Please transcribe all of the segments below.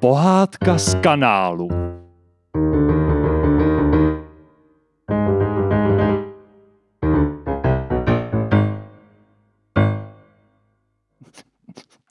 Pohádka z kanálu.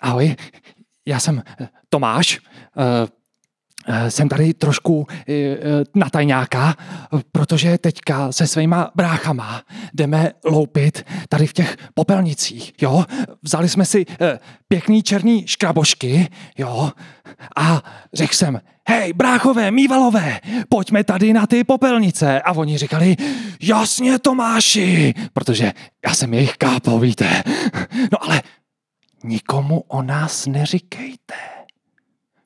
Ahoj, já jsem eh, Tomáš. Eh, Jsem tady trošku eh, eh, na tajňáka, protože teďka se svýma bráchama jdeme loupit tady v těch popelnicích, jo. Vzali jsme si pěkný černý škrabošky, jo. A řekl jsem, hej, bráchové, mývalové, pojďme tady na ty popelnice. A oni říkali, jasně Tomáši, protože já jsem jejich kápo, víte. No ale nikomu o nás neříkejte.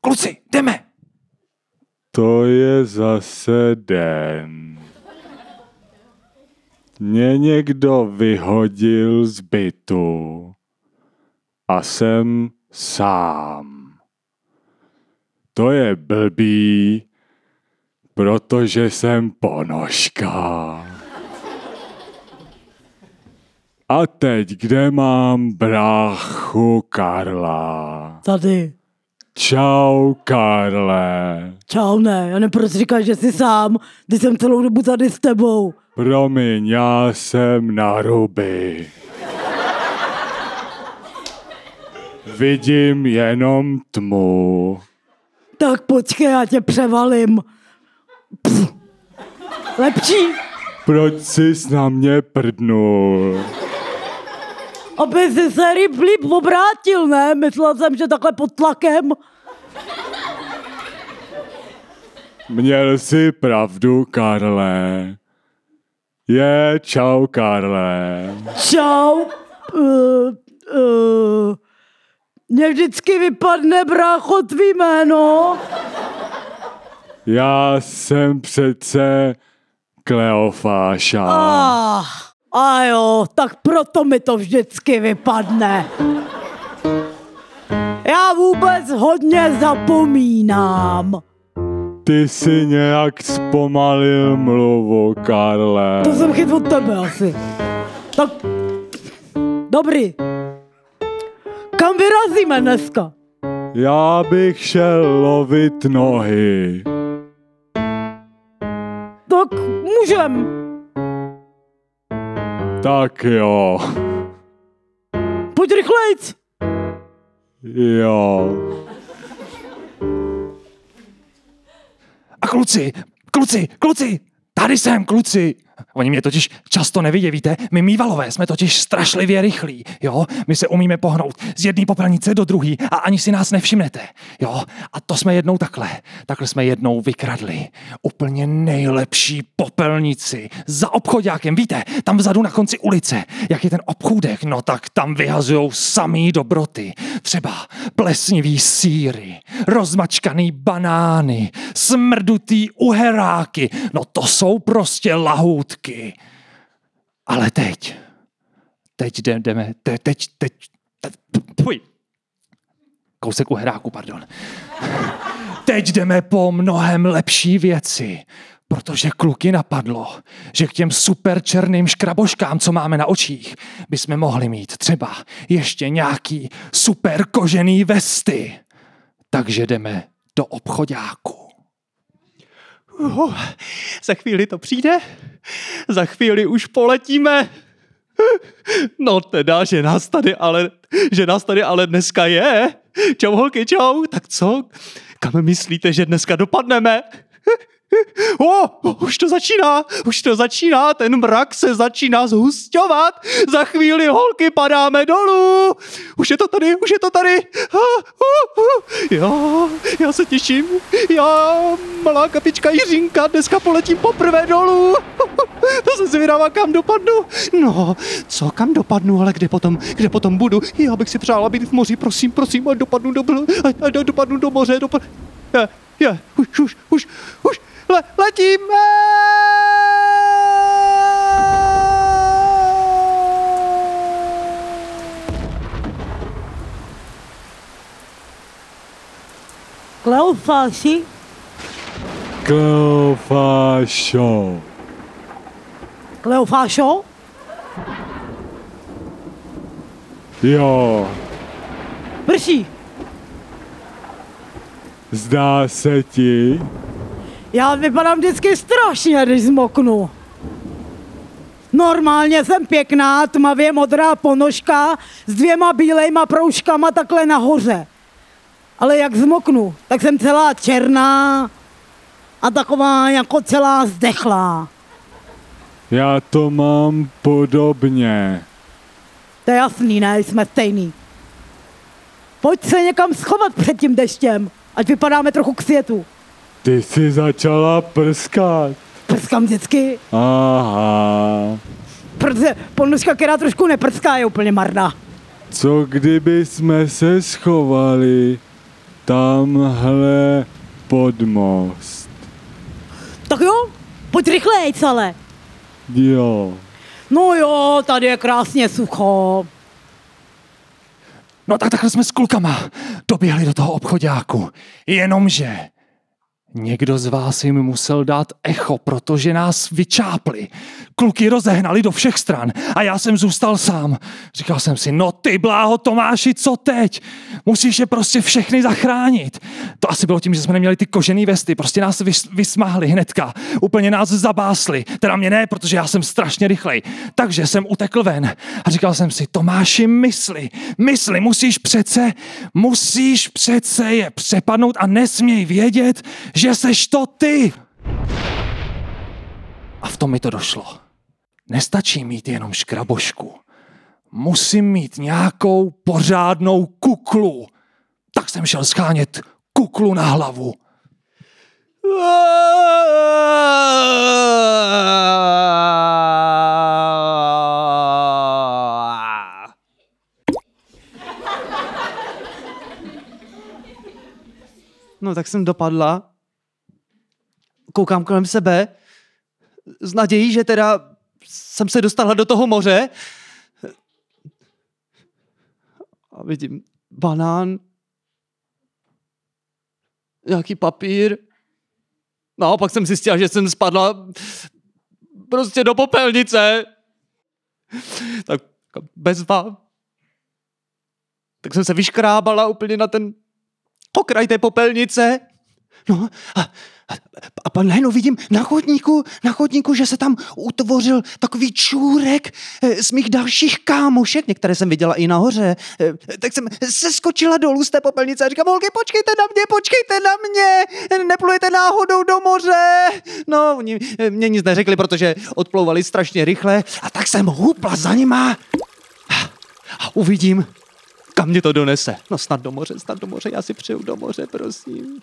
Kluci, jdeme. To je zase den. Mě někdo vyhodil z bytu a jsem sám. To je blbý, protože jsem ponožka. A teď kde mám bráchu Karla? Tady. Čau, Karle. Čau, ne, já neproč říkáš, že jsi sám, když jsem celou dobu tady s tebou. Promiň, já jsem na ruby. Vidím jenom tmu. Tak počkej, já tě převalím. Pff. Lepší, Proč jsi na mě prdnul? Aby si se líp, líp obrátil, ne? Myslel jsem, že takhle pod tlakem. Měl jsi pravdu, Karle. Je, čau, Karle. Čau. Uh, uh, mně vždycky vypadne, brácho, tvý jméno. Já jsem přece Kleofáša. Ah, a jo, tak proto mi to vždycky vypadne. Já vůbec hodně zapomínám. Ty si nějak zpomalil mluvu, Karle. To jsem chyt od tebe asi. Tak, dobrý. Kam vyrazíme dneska? Já bych šel lovit nohy. Tak můžem. Tak jo, Pojď rychlejc. jo. A kluci, kluci, kluci, tady jsem, kluci. Oni mě totiž často nevidí, víte? My mývalové jsme totiž strašlivě rychlí, jo? My se umíme pohnout z jedné popelnice do druhé a ani si nás nevšimnete, jo? A to jsme jednou takhle. Takhle jsme jednou vykradli úplně nejlepší popelnici za obchodákem, víte? Tam vzadu na konci ulice, jak je ten obchůdek, no tak tam vyhazujou samý dobroty. Třeba plesnivý síry, rozmačkaný banány, smrdutý uheráky, no to jsou prostě lahůdky. Ale teď, teď jdeme, te, teď, teď, teď, tvoj, kousek uheráku, pardon. Teď jdeme po mnohem lepší věci, protože kluky napadlo, že k těm super černým škraboškám, co máme na očích, bychom mohli mít třeba ještě nějaký super kožený vesty. Takže jdeme do obchodáku. Uh, za chvíli to přijde, za chvíli už poletíme. No teda, že nás tady ale, že nás tady ale dneska je. Čau holky, čau. Tak co? Kam myslíte, že dneska dopadneme? O, už to začíná, už to začíná, ten mrak se začíná zhusťovat. Za chvíli holky padáme dolů. Už je to tady, už je to tady. Ah, uh, uh. Jo, já se těším. Já, malá kapička Jiřinka, dneska poletím poprvé dolů. To jsem si vydává, kam dopadnu. No, co kam dopadnu, ale kde potom, kde potom budu? Já bych si přála být v moři, prosím, prosím, a dopadnu do, a, a dopadnu do moře, dopad... Je, je, už, už, už, už, le, letíme! Kleofáši, Kleofášo. Kleofášo, Jo, prší. Zdá se ti? Já vypadám vždycky strašně, když zmoknu. Normálně jsem pěkná, tmavě modrá ponožka s dvěma bílejma proužkama takhle nahoře. Ale jak zmoknu, tak jsem celá černá a taková jako celá zdechlá. Já to mám podobně. To je jasný, ne? Jsme stejný. Pojď se někam schovat před tím deštěm, ať vypadáme trochu k světu. Ty jsi začala prskat. Prskám vždycky, Aha. protože ponožka, která trošku neprská, je úplně marná. Co kdyby jsme se schovali tamhle pod most? Tak jo, pojď rychleji, ale. Jo. No jo, tady je krásně sucho. No tak takhle jsme s klukama doběhli do toho obchodáku. Jenomže někdo z vás jim musel dát echo, protože nás vyčápli. Kluky rozehnali do všech stran a já jsem zůstal sám. Říkal jsem si, no ty bláho Tomáši, co teď? Musíš je prostě všechny zachránit. To asi bylo tím, že jsme neměli ty kožený vesty, prostě nás vys- vysmahli hnedka. Úplně nás zabásli. Teda mě ne, protože já jsem strašně rychlej. Takže jsem utekl ven a říkal jsem si, Tomáši, mysli, mysli, musíš přece, musíš přece je přepadnout a nesměj vědět, že seš to ty. A v tom mi to došlo. Nestačí mít jenom škrabošku. Musím mít nějakou pořádnou kuklu. Tak jsem šel schánět kuklu na hlavu. No tak jsem dopadla. Koukám kolem sebe. S nadějí, že teda jsem se dostala do toho moře. A vidím banán. Nějaký papír. No a pak jsem zjistila, že jsem spadla prostě do popelnice. Tak bezva. Tak jsem se vyškrábala úplně na ten okraj té popelnice. No a, a, pan najednou vidím na chodníku, na chodníku, že se tam utvořil takový čůrek eh, z mých dalších kámošek, některé jsem viděla i nahoře. Eh, Tak jsem se skočila dolů z té popelnice a říkám, holky, počkejte na mě, počkejte na mě, neplujete náhodou do moře. No, oni eh, mě nic neřekli, protože odplouvali strašně rychle a tak jsem hupla za nima a uvidím, kam mě to donese. No snad do moře, snad do moře, já si přeju do moře, prosím.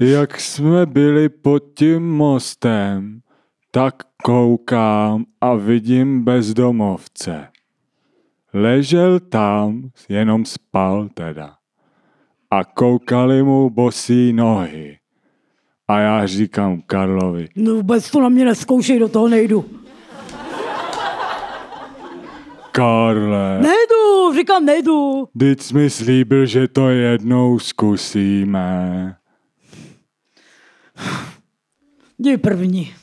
Jak jsme byli pod tím mostem, tak koukám a vidím bezdomovce. Ležel tam, jenom spal teda. A koukali mu bosí nohy. A já říkám Karlovi, No vůbec to na mě neskoušej, do toho nejdu. Karle, Nejdu, říkám nejdu. teď jsi mi slíbil, že to jednou zkusíme. Jdi první.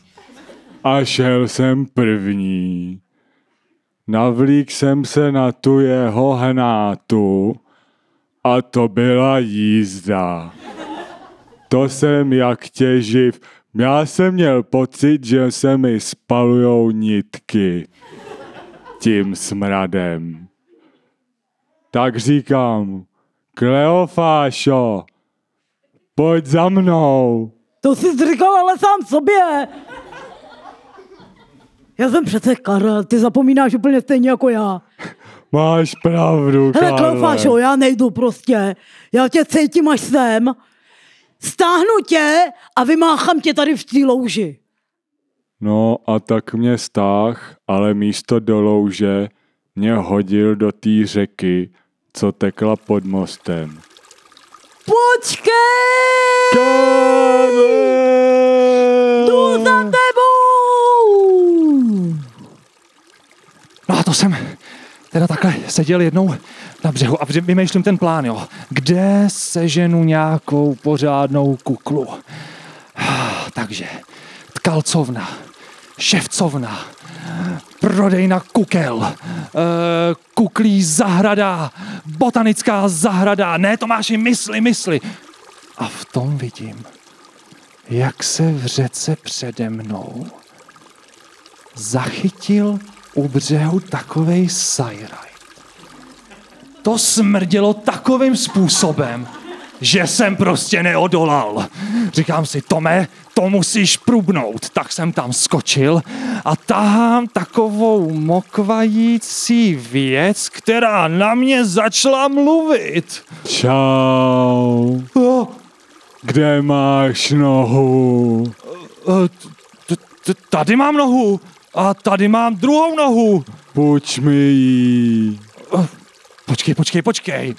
A šel jsem první. Navlík jsem se na tu jeho hnátu a to byla jízda. To jsem jak těživ. Já jsem měl pocit, že se mi spalujou nitky tím smradem. Tak říkám, Kleofášo, pojď za mnou. To jsi říkal ale sám sobě. Já jsem přece Karel, ty zapomínáš úplně stejně jako já. Máš pravdu, Hele. Kleofášo, já nejdu prostě. Já tě cítím až sem. Stáhnu tě a vymáchám tě tady v té louži. No a tak mě stáh, ale místo do louže mě hodil do té řeky, co tekla pod mostem. Počkej! Karle! Jdu za tebou! No a to jsem teda takhle seděl jednou na břehu a vymýšlím ten plán, jo. Kde seženu nějakou pořádnou kuklu? Takže tkalcovna, ševcovna, prodejna kukel, eh, kuklí zahrada, botanická zahrada. Ne, Tomáši, mysli, mysli. a v tom vidím, jak se v řece přede mnou zachytil u břehu takovej sajraj. To smrdělo takovým způsobem, že jsem prostě neodolal. Říkám si, Tome, to musíš prubnout. Tak jsem tam skočil a tahám takovou mokvající věc, která na mě začala mluvit. Čau. Oh, Kde máš nohu? tady mám nohu a tady mám druhou nohu. Půjč mi jí. Počkej, počkej, počkej.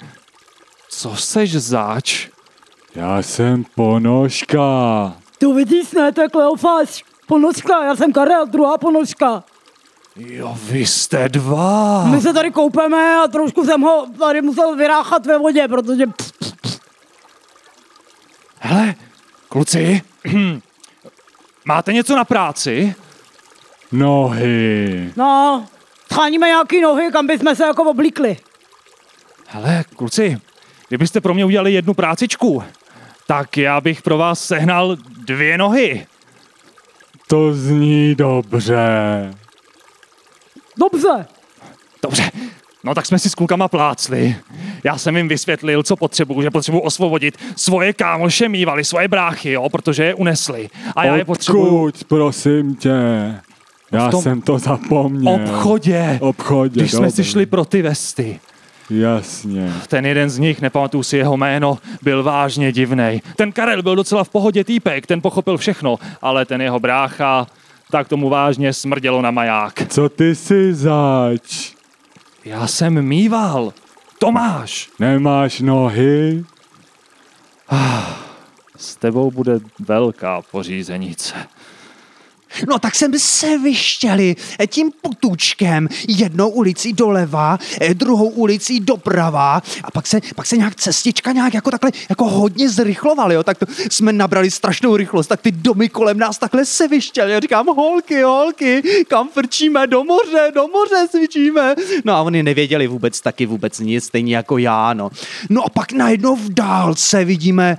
Co seš zač? Já jsem ponožka. Tu vidíš, ne, to je Kleofáš. Ponožka, já jsem Karel, druhá ponožka. Jo, vy jste dva. My se tady koupeme a trošku jsem ho tady musel vyráchat ve vodě, protože pff, Hele, kluci, máte něco na práci? Nohy. no, scháníme nějaký nohy, kam bychom se jako oblíkli. Hele, kluci, kdybyste pro mě udělali jednu prácičku, tak já bych pro vás sehnal dvě nohy. To zní dobře. Dobře, Dobře, no tak jsme si s klukama plácli. Já jsem jim vysvětlil, co potřebuju, že potřebuju osvobodit svoje kámoše, mývali svoje bráchy, jo, protože je unesli. A já je potřebuju Odkud, prosím tě? Já V tom jsem to zapomněl. obchodě. Obchodě, Když jsme si dobře. šli pro ty vesty. Jasně. Ten jeden z nich, nepamatuju si jeho jméno, byl vážně divný. Ten Karel byl docela v pohodě týpek, ten pochopil všechno, ale ten jeho brácha, tak tomu vážně smrdělo na maják. Co ty jsi zač? Já jsem mýval. Tomáš, Nemáš nohy? s tebou bude velká pořízenice. No tak jsem se vyštěli tím putučkem jednou ulicí doleva, eh, druhou ulicí doprava a pak se, pak se nějak cestička nějak jako takhle jako hodně zrychlovaly, jo, tak to jsme nabrali strašnou rychlost, tak ty domy kolem nás takhle se vyštěly. Já říkám, holky, holky, kam frčíme, do moře, do moře svičíme. No a oni nevěděli vůbec taky vůbec nic, stejně jako já, no. No a pak najednou v dálce vidíme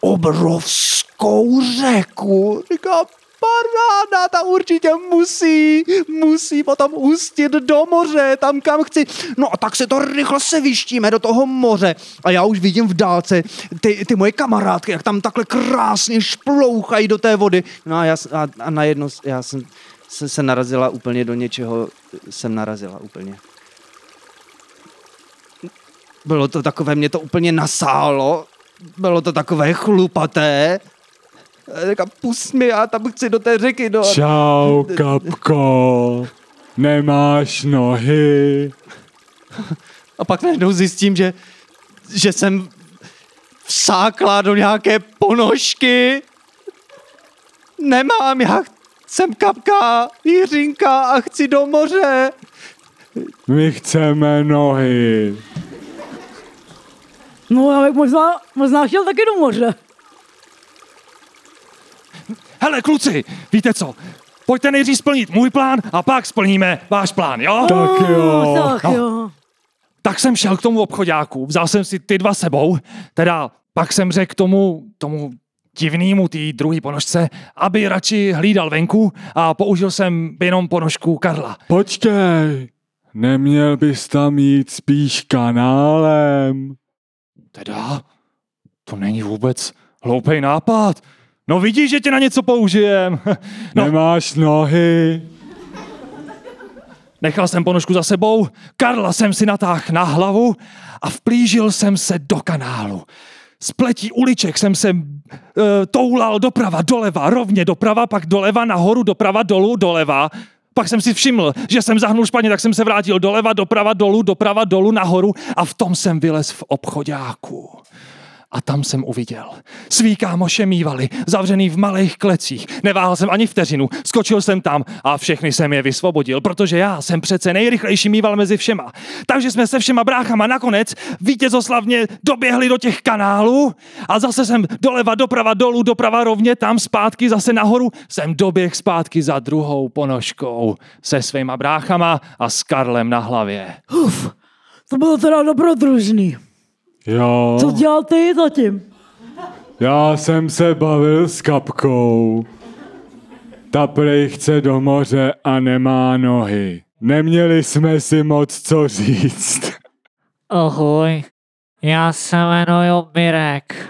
obrovskou řeku. Říkám, paráda, ta určitě musí, musí potom ústit do moře, tam kam chci. No a tak se to rychle se vyštíme do toho moře. A já už vidím v dálce ty, ty moje kamarádky, jak tam takhle krásně šplouchají do té vody. No a, já, a, a najednou já jsem se, se narazila úplně do něčeho, jsem narazila úplně. Bylo to takové, mě to úplně nasálo, bylo to takové chlupaté. Já Říkám, pust mi, já tam chci do té řeky. No. Čau, kapko. Nemáš nohy? A pak najednou zjistím, že, že jsem vsákla do nějaké ponožky. Nemám, já jsem kapka, Jiřinka a chci do moře. My chceme nohy. no já bych možná, možná chtěl taky do moře. Hele, kluci, víte co? Pojďte nejdřív splnit můj plán a pak splníme váš plán, jo? Tak jo. Tak No. jo. Tak jsem šel k tomu obchodáku, vzal jsem si ty dva sebou, teda pak jsem řekl tomu, tomu divnýmu té druhé ponožce, aby radši hlídal venku a použil jsem jenom ponožku Karla. Počkej. Neměl bys tam jít spíš kanálem? Teda, to není vůbec hloupý nápad. No vidíš, že tě na něco použijem. No, Nemáš nohy? nechal jsem ponožku za sebou, Karla jsem si natáhl na hlavu a vplížil jsem se do kanálu. Z pletí uliček jsem se uh, toulal doprava, doleva, rovně doprava, pak doleva, nahoru, doprava, dolů, doleva. Pak jsem si všiml, že jsem zahnul špatně, tak jsem se vrátil doleva, doprava, dolů, doprava, dolů, nahoru a v tom jsem vylez v obchodáku. A tam jsem uviděl. Svý kámoše mývali, zavřený v malých klecích. Neváhal jsem ani vteřinu, skočil jsem tam a všechny jsem je vysvobodil, protože já jsem přece nejrychlejší mýval mezi všema. Takže jsme se všema bráchama nakonec vítězoslavně doběhli do těch kanálů a zase jsem doleva, doprava, dolů, doprava rovně, tam zpátky, zase nahoru jsem doběh zpátky za druhou ponožkou se svýma bráchama a s Karlem na hlavě. To bylo teda dobrodružný. Jo. Co dělal ty zatím? Já jsem se bavil s kapkou. Ta prej chce do moře a nemá nohy. Neměli jsme si moc co říct. Ahoj, já se jmenuji Mirek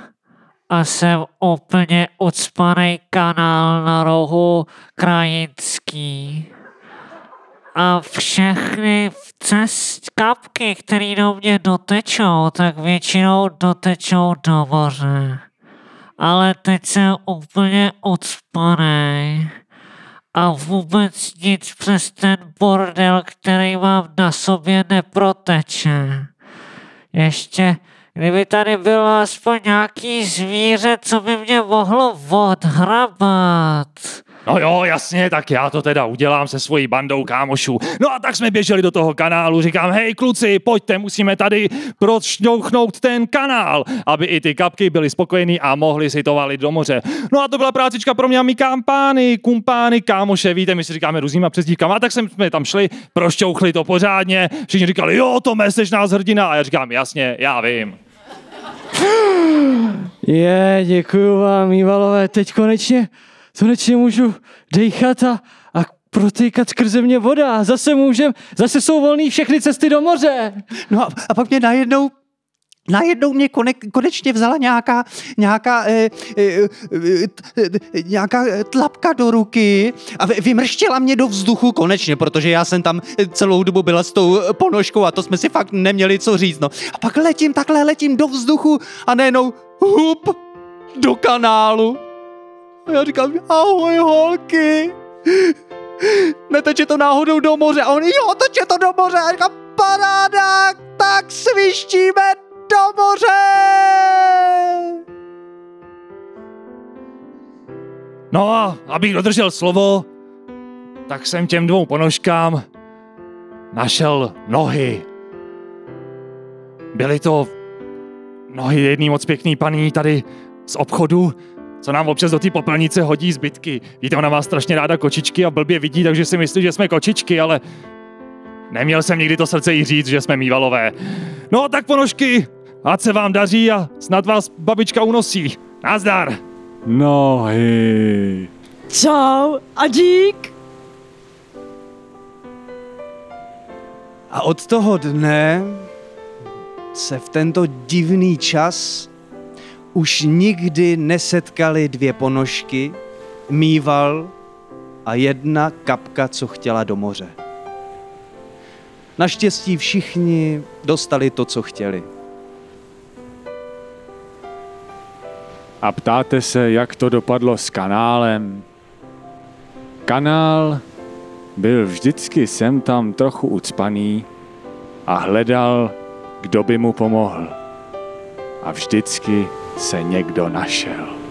a jsem úplně ucpaný kanál na rohu krajinský. A všechny cest kapky, které do mě dotečou, tak většinou dotečou do moře. Ale teď jsem úplně ucpaný a vůbec nic přes ten bordel, který mám na sobě, neproteče. Ještě, kdyby tady bylo aspoň nějaký zvíře, co by mě mohlo odhrabat. No jo, jasně, tak já to teda udělám se svojí bandou kámošů. No a tak jsme běželi do toho kanálu, říkám, hej kluci, pojďte, musíme tady prošňouchnout ten kanál, aby i ty kapky byly spokojení a mohli si to valit do moře. No a to byla prácička pro mě a my kampány, kumpány, kámoše, víte, my si říkáme různýma přezdívkama, a tak jsme tam šli, prošťouchli to pořádně, všichni říkali, jo, to seš nás hrdina, a já říkám, jasně, já vím. Je, děkuju vám, Mívalové, teď konečně, konečně můžu dejchat a, a protýkat skrze mě voda. Zase můžem, zase jsou volné všechny cesty do moře. No a, a pak mě najednou Najednou mě kone, konečně vzala nějaká, nějaká, e, e, e, nějaká tlapka do ruky a vymrštila mě do vzduchu konečně, protože já jsem tam celou dobu byla s tou ponožkou a to jsme si fakt neměli co říct. No. A pak letím, takhle letím do vzduchu a najednou hup do kanálu. A já říkám, ahoj holky. Neteče to náhodou do moře. A oni, jo, teče to do moře. A já říkám, paráda, tak svištíme do moře! No a abych dodržel slovo, tak jsem těm dvou ponožkám našel nohy. Byly to nohy jedný moc pěkný paní tady z obchodu, co nám občas do té popelnice hodí zbytky. Víte, ona má strašně ráda kočičky a blbě vidí, takže si myslí, že jsme kočičky, ale neměl jsem nikdy to srdce jí říct, že jsme mývalové. No tak ponožky, ať se vám daří a snad vás babička unosí. Nazdar. Nohy. Čau a dík. A od toho dne se v tento divný čas už nikdy nesetkali dvě ponožky, mýval a jedna kapka, co chtěla do moře. Naštěstí všichni dostali to, co chtěli. A ptáte se, jak to dopadlo s kanálem? Kanál byl vždycky sem tam trochu ucpaný a hledal, kdo by mu pomohl. A vždycky se někdo našel.